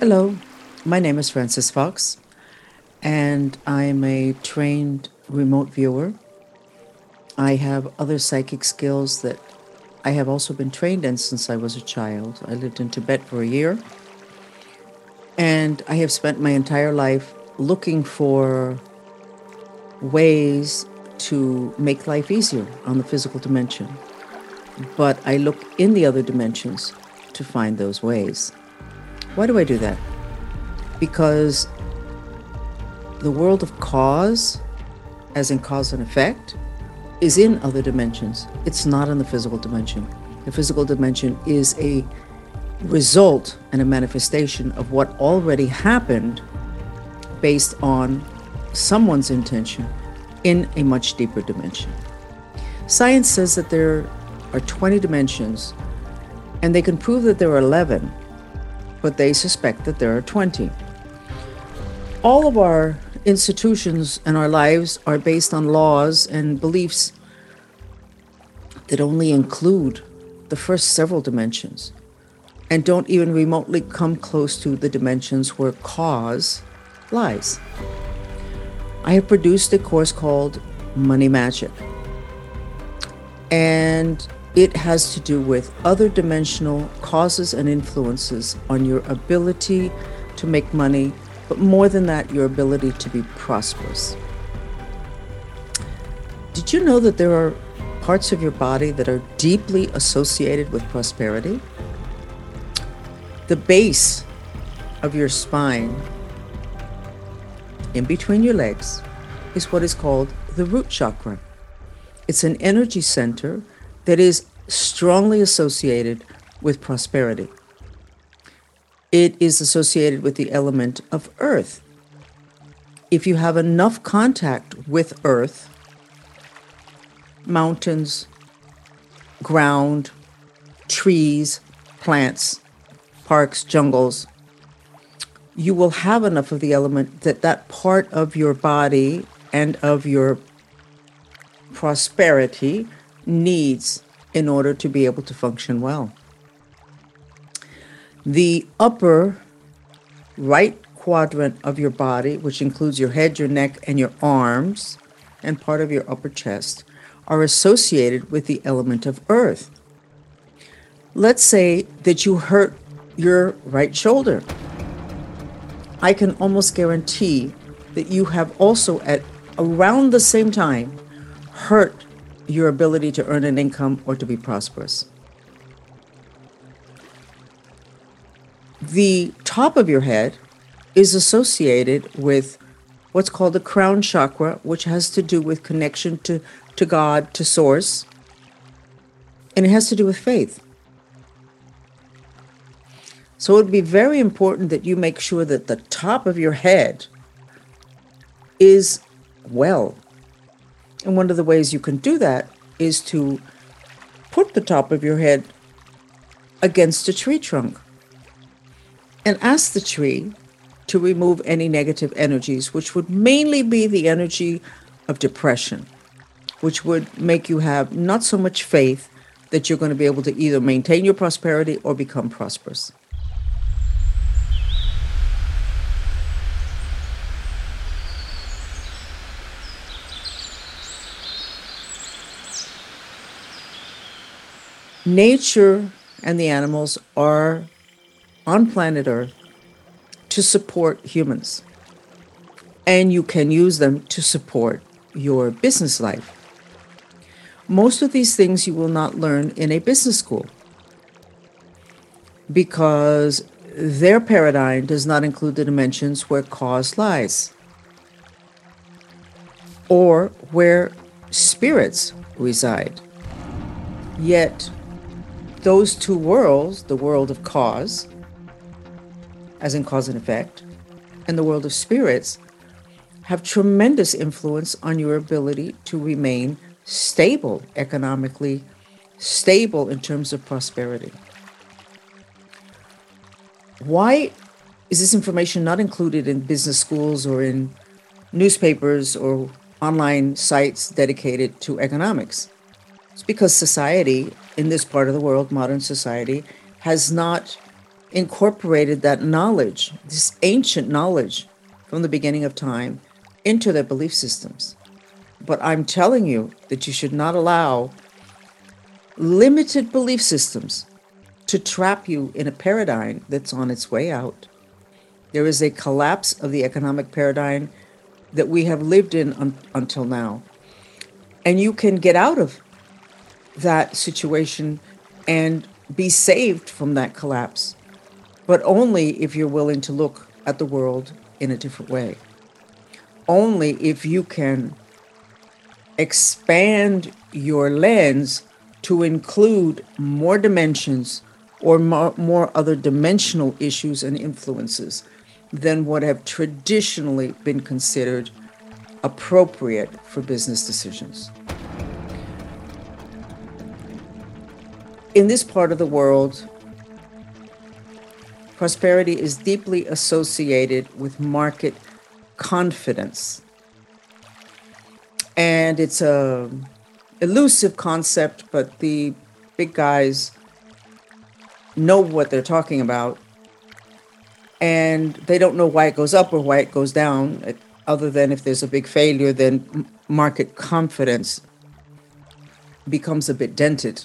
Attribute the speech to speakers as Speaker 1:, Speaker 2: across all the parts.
Speaker 1: Hello, my name is Frances Fox, and I'm a trained remote viewer. I have other psychic skills that I have also been trained in since I was a child. I lived in Tibet for a year, and I have spent my entire life looking for ways to make life easier on the physical dimension. But I look in the other dimensions to find those ways. Why do I do that? Because the world of cause, as in cause and effect, is in other dimensions. It's not in the physical dimension. The physical dimension is a result and a manifestation of what already happened based on someone's intention in a much deeper dimension. Science says that there are 20 dimensions, and they can prove that there are 11 but they suspect that there are 20. All of our institutions and our lives are based on laws and beliefs that only include the first several dimensions and don't even remotely come close to the dimensions where cause lies. I have produced a course called Money Magic. And it has to do with other dimensional causes and influences on your ability to make money, but more than that, your ability to be prosperous. Did you know that there are parts of your body that are deeply associated with prosperity? The base of your spine, in between your legs, is what is called the root chakra. It's an energy center that is strongly associated with prosperity. It is associated with the element of earth. If you have enough contact with earth, mountains, ground, trees, plants, parks, jungles, you will have enough of the element that that part of your body and of your prosperity needs in order to be able to function well. The upper right quadrant of your body, which includes your head, your neck, and your arms, and part of your upper chest, are associated with the element of earth. Let's say that you hurt your right shoulder. I can almost guarantee that you have also, at around the same time, hurt your ability to earn an income or to be prosperous. The top of your head is associated with what's called the crown chakra, which has to do with connection to, to God, to Source, and it has to do with faith. So it would be very important that you make sure that the top of your head is well and one of the ways you can do that is to put the top of your head against a tree trunk and ask the tree to remove any negative energies, which would mainly be the energy of depression, which would make you have not so much faith that you're going to be able to either maintain your prosperity or become prosperous. Nature and the animals are on planet Earth to support humans. And you can use them to support your business life. Most of these things you will not learn in a business school because their paradigm does not include the dimensions where cause lies or where spirits reside. Yet, those two worlds, the world of cause, as in cause and effect, and the world of spirits, have tremendous influence on your ability to remain stable economically, stable in terms of prosperity. Why is this information not included in business schools or in newspapers or online sites dedicated to economics? It's because society in this part of the world, modern society, has not incorporated that knowledge, this ancient knowledge from the beginning of time, into their belief systems. But I'm telling you that you should not allow limited belief systems to trap you in a paradigm that's on its way out. There is a collapse of the economic paradigm that we have lived in un- until now. And you can get out of that situation and be saved from that collapse, but only if you're willing to look at the world in a different way. Only if you can expand your lens to include more dimensions or more, more other dimensional issues and influences than what have traditionally been considered appropriate for business decisions. In this part of the world, prosperity is deeply associated with market confidence. And it's a elusive concept, but the big guys know what they're talking about. And they don't know why it goes up or why it goes down, other than if there's a big failure, then market confidence becomes a bit dented.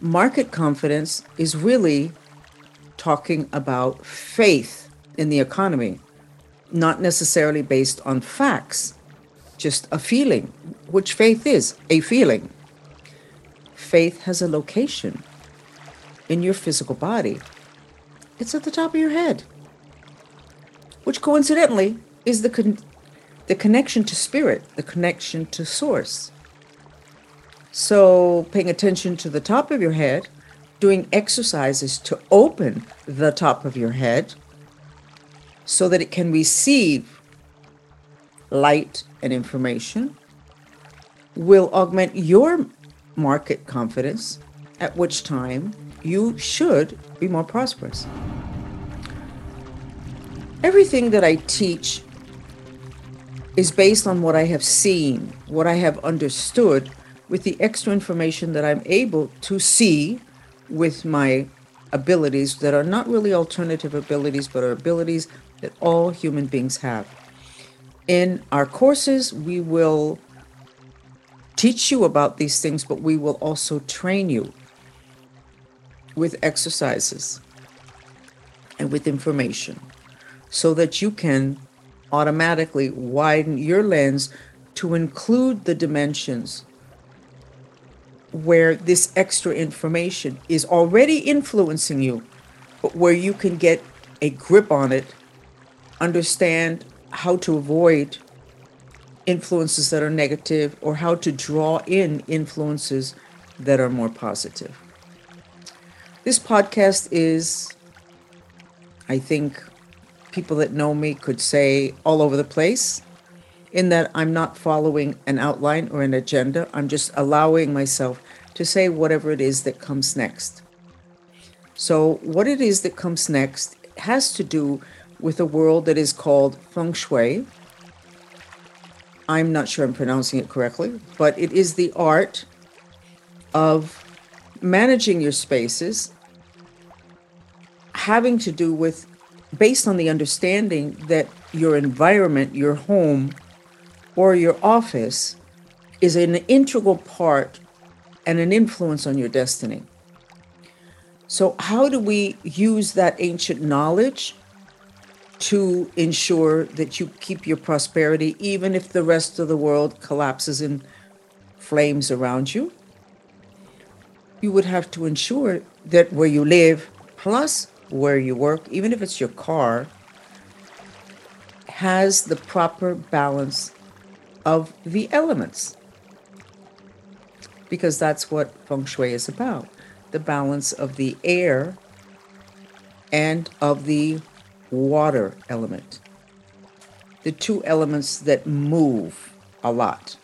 Speaker 1: Market confidence is really talking about faith in the economy, not necessarily based on facts just a feeling, which faith is a feeling. Faith has a location in your physical body, it's at the top of your head, which coincidentally is the, con- the connection to spirit, the connection to source. So, paying attention to the top of your head, doing exercises to open the top of your head so that it can receive light, and information will augment your market confidence, at which time you should be more prosperous. Everything that I teach is based on what I have seen, what I have understood, with the extra information that I'm able to see with my abilities that are not really alternative abilities, but are abilities that all human beings have. In our courses, we will teach you about these things, but we will also train you with exercises and with information so that you can automatically widen your lens to include the dimensions where this extra information is already influencing you, but where you can get a grip on it, understand how to avoid influences that are negative or how to draw in influences that are more positive. This podcast is, I think, people that know me could say all over the place, in that I'm not following an outline or an agenda. I'm just allowing myself to say whatever it is that comes next. So, what it is that comes next has to do with a world that is called feng shui. I'm not sure I'm pronouncing it correctly, but it is the art of managing your spaces, having to do with, based on the understanding that your environment, your home, or your office is an integral part and an influence on your destiny. So, how do we use that ancient knowledge to ensure that you keep your prosperity, even if the rest of the world collapses in flames around you. You would have to ensure that where you live, plus where you work, even if it's your car, has the proper balance of the elements. Because that's what feng shui is about the balance of the air and of the water element. The two elements that move a lot.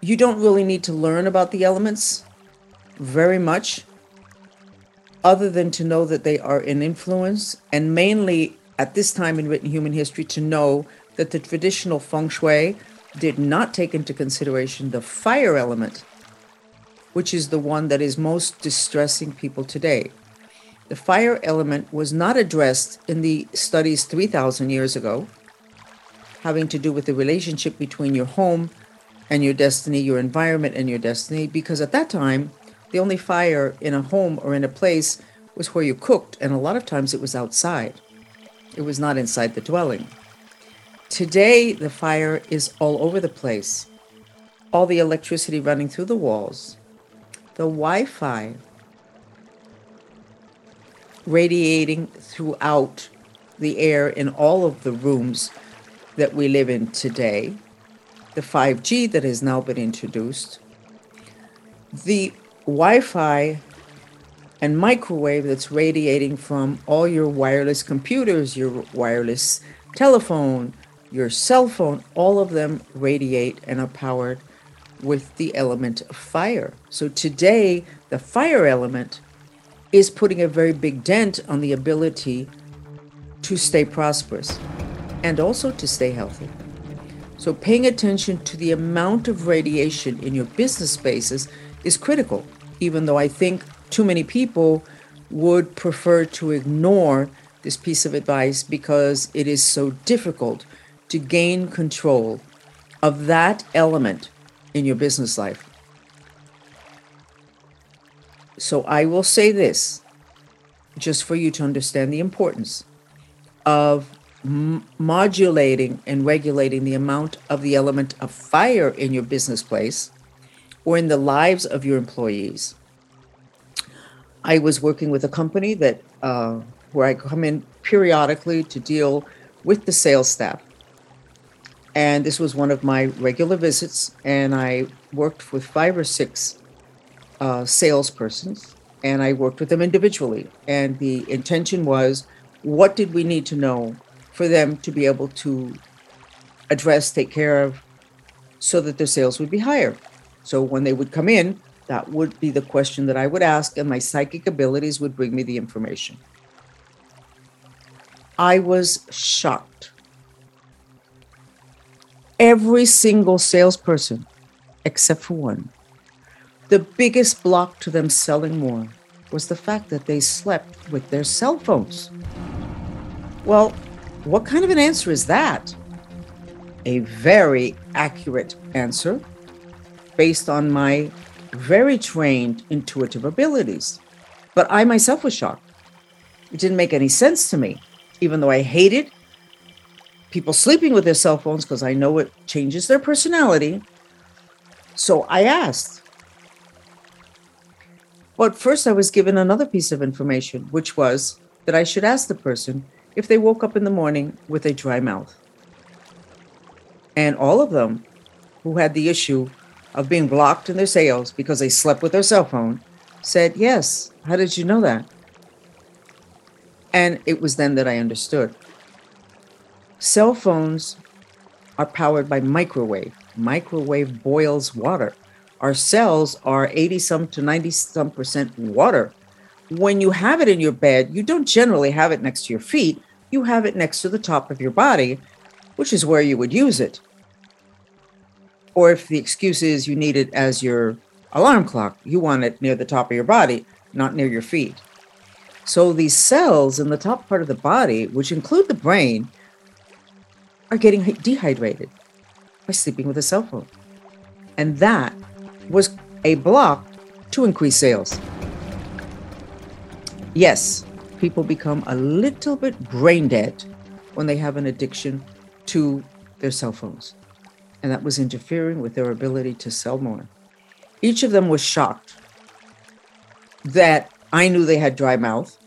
Speaker 1: You don't really need to learn about the elements very much, other than to know that they are an influence, and mainly at this time in written human history to know that the traditional feng shui did not take into consideration the fire element, which is the one that is most distressing people today. The fire element was not addressed in the studies 3,000 years ago, having to do with the relationship between your home and your destiny, your environment and your destiny, because at that time, the only fire in a home or in a place was where you cooked, and a lot of times it was outside. It was not inside the dwelling. Today, the fire is all over the place. All the electricity running through the walls, the Wi Fi radiating throughout the air in all of the rooms that we live in today, the 5G that has now been introduced, the Wi Fi and microwave that's radiating from all your wireless computers, your wireless telephone, your cell phone, all of them radiate and are powered with the element of fire. So today, the fire element is putting a very big dent on the ability to stay prosperous and also to stay healthy. So, paying attention to the amount of radiation in your business spaces is critical, even though I think too many people would prefer to ignore this piece of advice because it is so difficult to gain control of that element in your business life. So I will say this just for you to understand the importance of m- modulating and regulating the amount of the element of fire in your business place or in the lives of your employees. I was working with a company that uh, where I come in periodically to deal with the sales staff. And this was one of my regular visits, and I worked with five or six uh, salespersons, and I worked with them individually. And the intention was, what did we need to know for them to be able to address, take care of, so that their sales would be higher? So when they would come in, that would be the question that I would ask, and my psychic abilities would bring me the information. I was shocked. Every single salesperson, except for one, the biggest block to them selling more was the fact that they slept with their cell phones. Well, what kind of an answer is that? A very accurate answer based on my very trained intuitive abilities. But I myself was shocked. It didn't make any sense to me, even though I hated people sleeping with their cell phones because I know it changes their personality. So I asked. But first, I was given another piece of information, which was that I should ask the person if they woke up in the morning with a dry mouth. And all of them who had the issue of being blocked in their sales because they slept with their cell phone said, Yes. How did you know that? And it was then that I understood. Cell phones are powered by microwave. Microwave boils water. Our cells are 80 some to 90 some percent water. When you have it in your bed, you don't generally have it next to your feet. You have it next to the top of your body, which is where you would use it or if the excuse is you need it as your alarm clock, you want it near the top of your body, not near your feet. So these cells in the top part of the body, which include the brain, are getting dehydrated by sleeping with a cell phone. And that was a block to increase sales. Yes, people become a little bit brain dead when they have an addiction to their cell phones and that was interfering with their ability to sell more. Each of them was shocked that I knew they had dry mouth.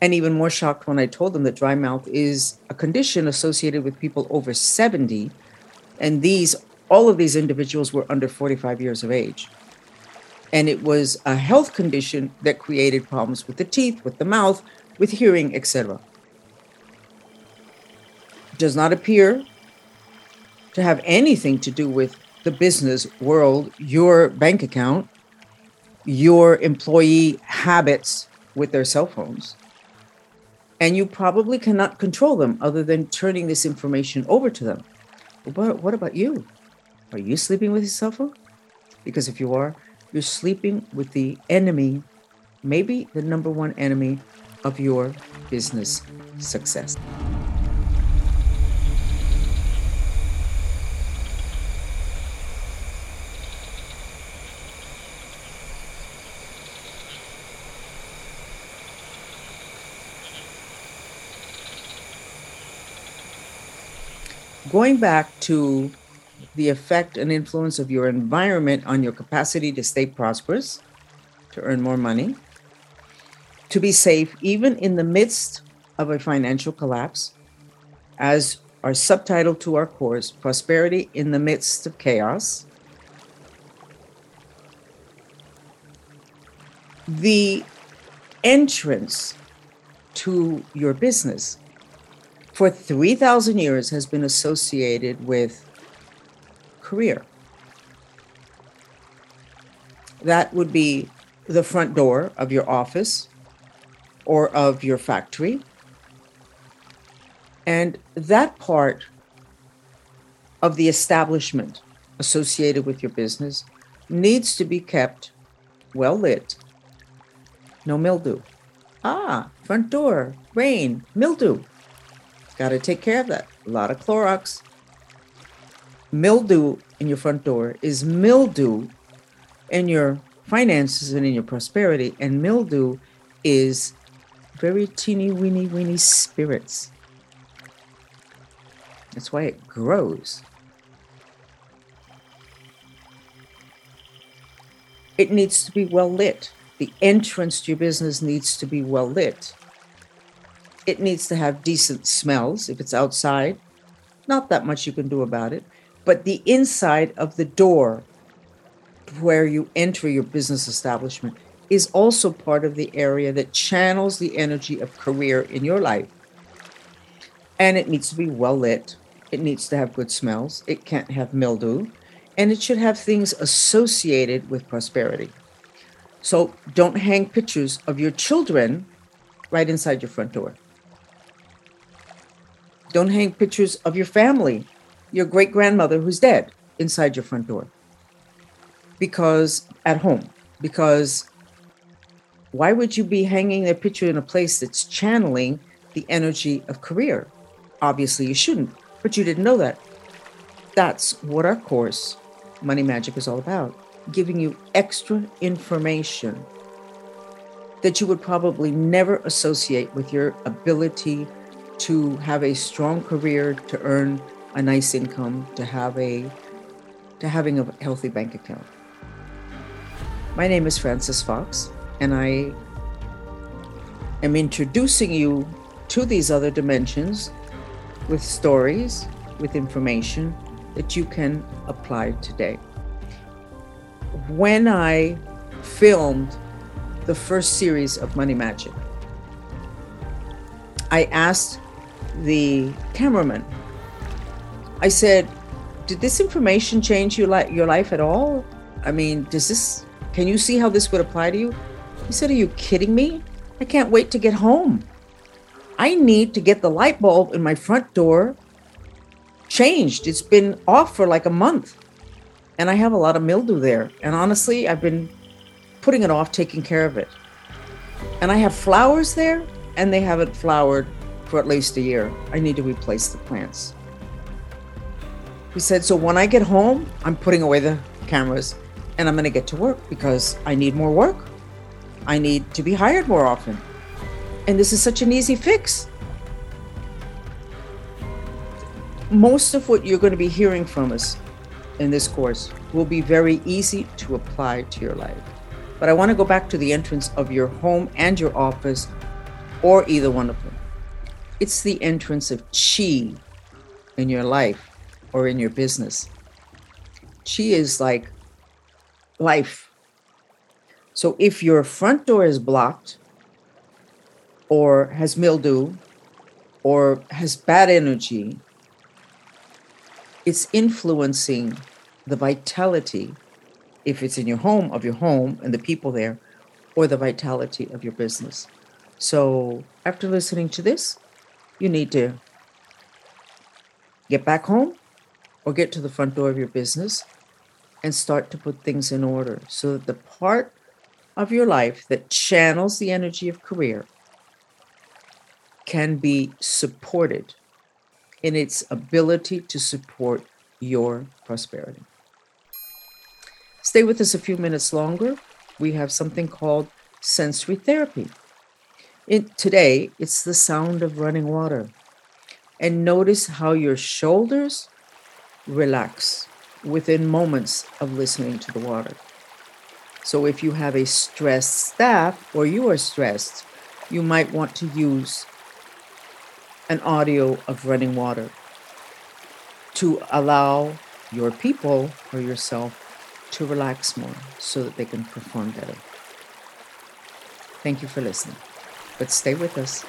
Speaker 1: And even more shocked when I told them that dry mouth is a condition associated with people over 70. And these, all of these individuals were under 45 years of age. And it was a health condition that created problems with the teeth, with the mouth, with hearing, etc. Does not appear to have anything to do with the business world, your bank account, your employee habits with their cell phones. And you probably cannot control them other than turning this information over to them. But what about you? Are you sleeping with your cell phone? Because if you are, you're sleeping with the enemy, maybe the number one enemy of your business success. Going back to the effect and influence of your environment on your capacity to stay prosperous, to earn more money, to be safe, even in the midst of a financial collapse, as our subtitle to our course, Prosperity in the Midst of Chaos. The entrance to your business for 3,000 years has been associated with career. That would be the front door of your office or of your factory. And that part of the establishment associated with your business needs to be kept well lit. No mildew. Ah, front door, rain, mildew. Got to take care of that. A lot of Clorox mildew in your front door is mildew in your finances and in your prosperity. And mildew is very teeny weeny weeny spirits. That's why it grows. It needs to be well lit. The entrance to your business needs to be well lit. It needs to have decent smells if it's outside. Not that much you can do about it but the inside of the door where you enter your business establishment is also part of the area that channels the energy of career in your life. And it needs to be well lit. It needs to have good smells. It can't have mildew. And it should have things associated with prosperity. So don't hang pictures of your children right inside your front door. Don't hang pictures of your family your great grandmother who's dead inside your front door. Because at home. Because why would you be hanging their picture in a place that's channeling the energy of career? Obviously you shouldn't but you didn't know that. That's what our course money magic is all about giving you extra information that you would probably never associate with your ability to have a strong career to earn a nice income to have a to having a healthy bank account. My name is Frances Fox, and I am introducing you to these other dimensions with stories, with information that you can apply today. When I filmed the first series of Money Magic, I asked the cameraman I said, did this information change your, li- your life at all? I mean, does this, can you see how this would apply to you? He said, Are you kidding me? I can't wait to get home. I need to get the light bulb in my front door changed. It's been off for like a month and I have a lot of mildew there. And honestly, I've been putting it off, taking care of it. And I have flowers there and they haven't flowered for at least a year. I need to replace the plants. He said, So when I get home, I'm putting away the cameras and I'm going to get to work because I need more work. I need to be hired more often. And this is such an easy fix. Most of what you're going to be hearing from us in this course will be very easy to apply to your life. But I want to go back to the entrance of your home and your office, or either one of them. It's the entrance of chi in your life or in your business. Chi is like life. So if your front door is blocked or has mildew or has bad energy, it's influencing the vitality, if it's in your home, of your home and the people there, or the vitality of your business. So after listening to this, you need to get back home or get to the front door of your business and start to put things in order so that the part of your life that channels the energy of career can be supported in its ability to support your prosperity. Stay with us a few minutes longer. We have something called sensory therapy. In, today, it's the sound of running water. And notice how your shoulders relax within moments of listening to the water. So, if you have a stressed staff or you are stressed, you might want to use an audio of running water to allow your people or yourself to relax more so that they can perform better. Thank you for listening, but stay with us.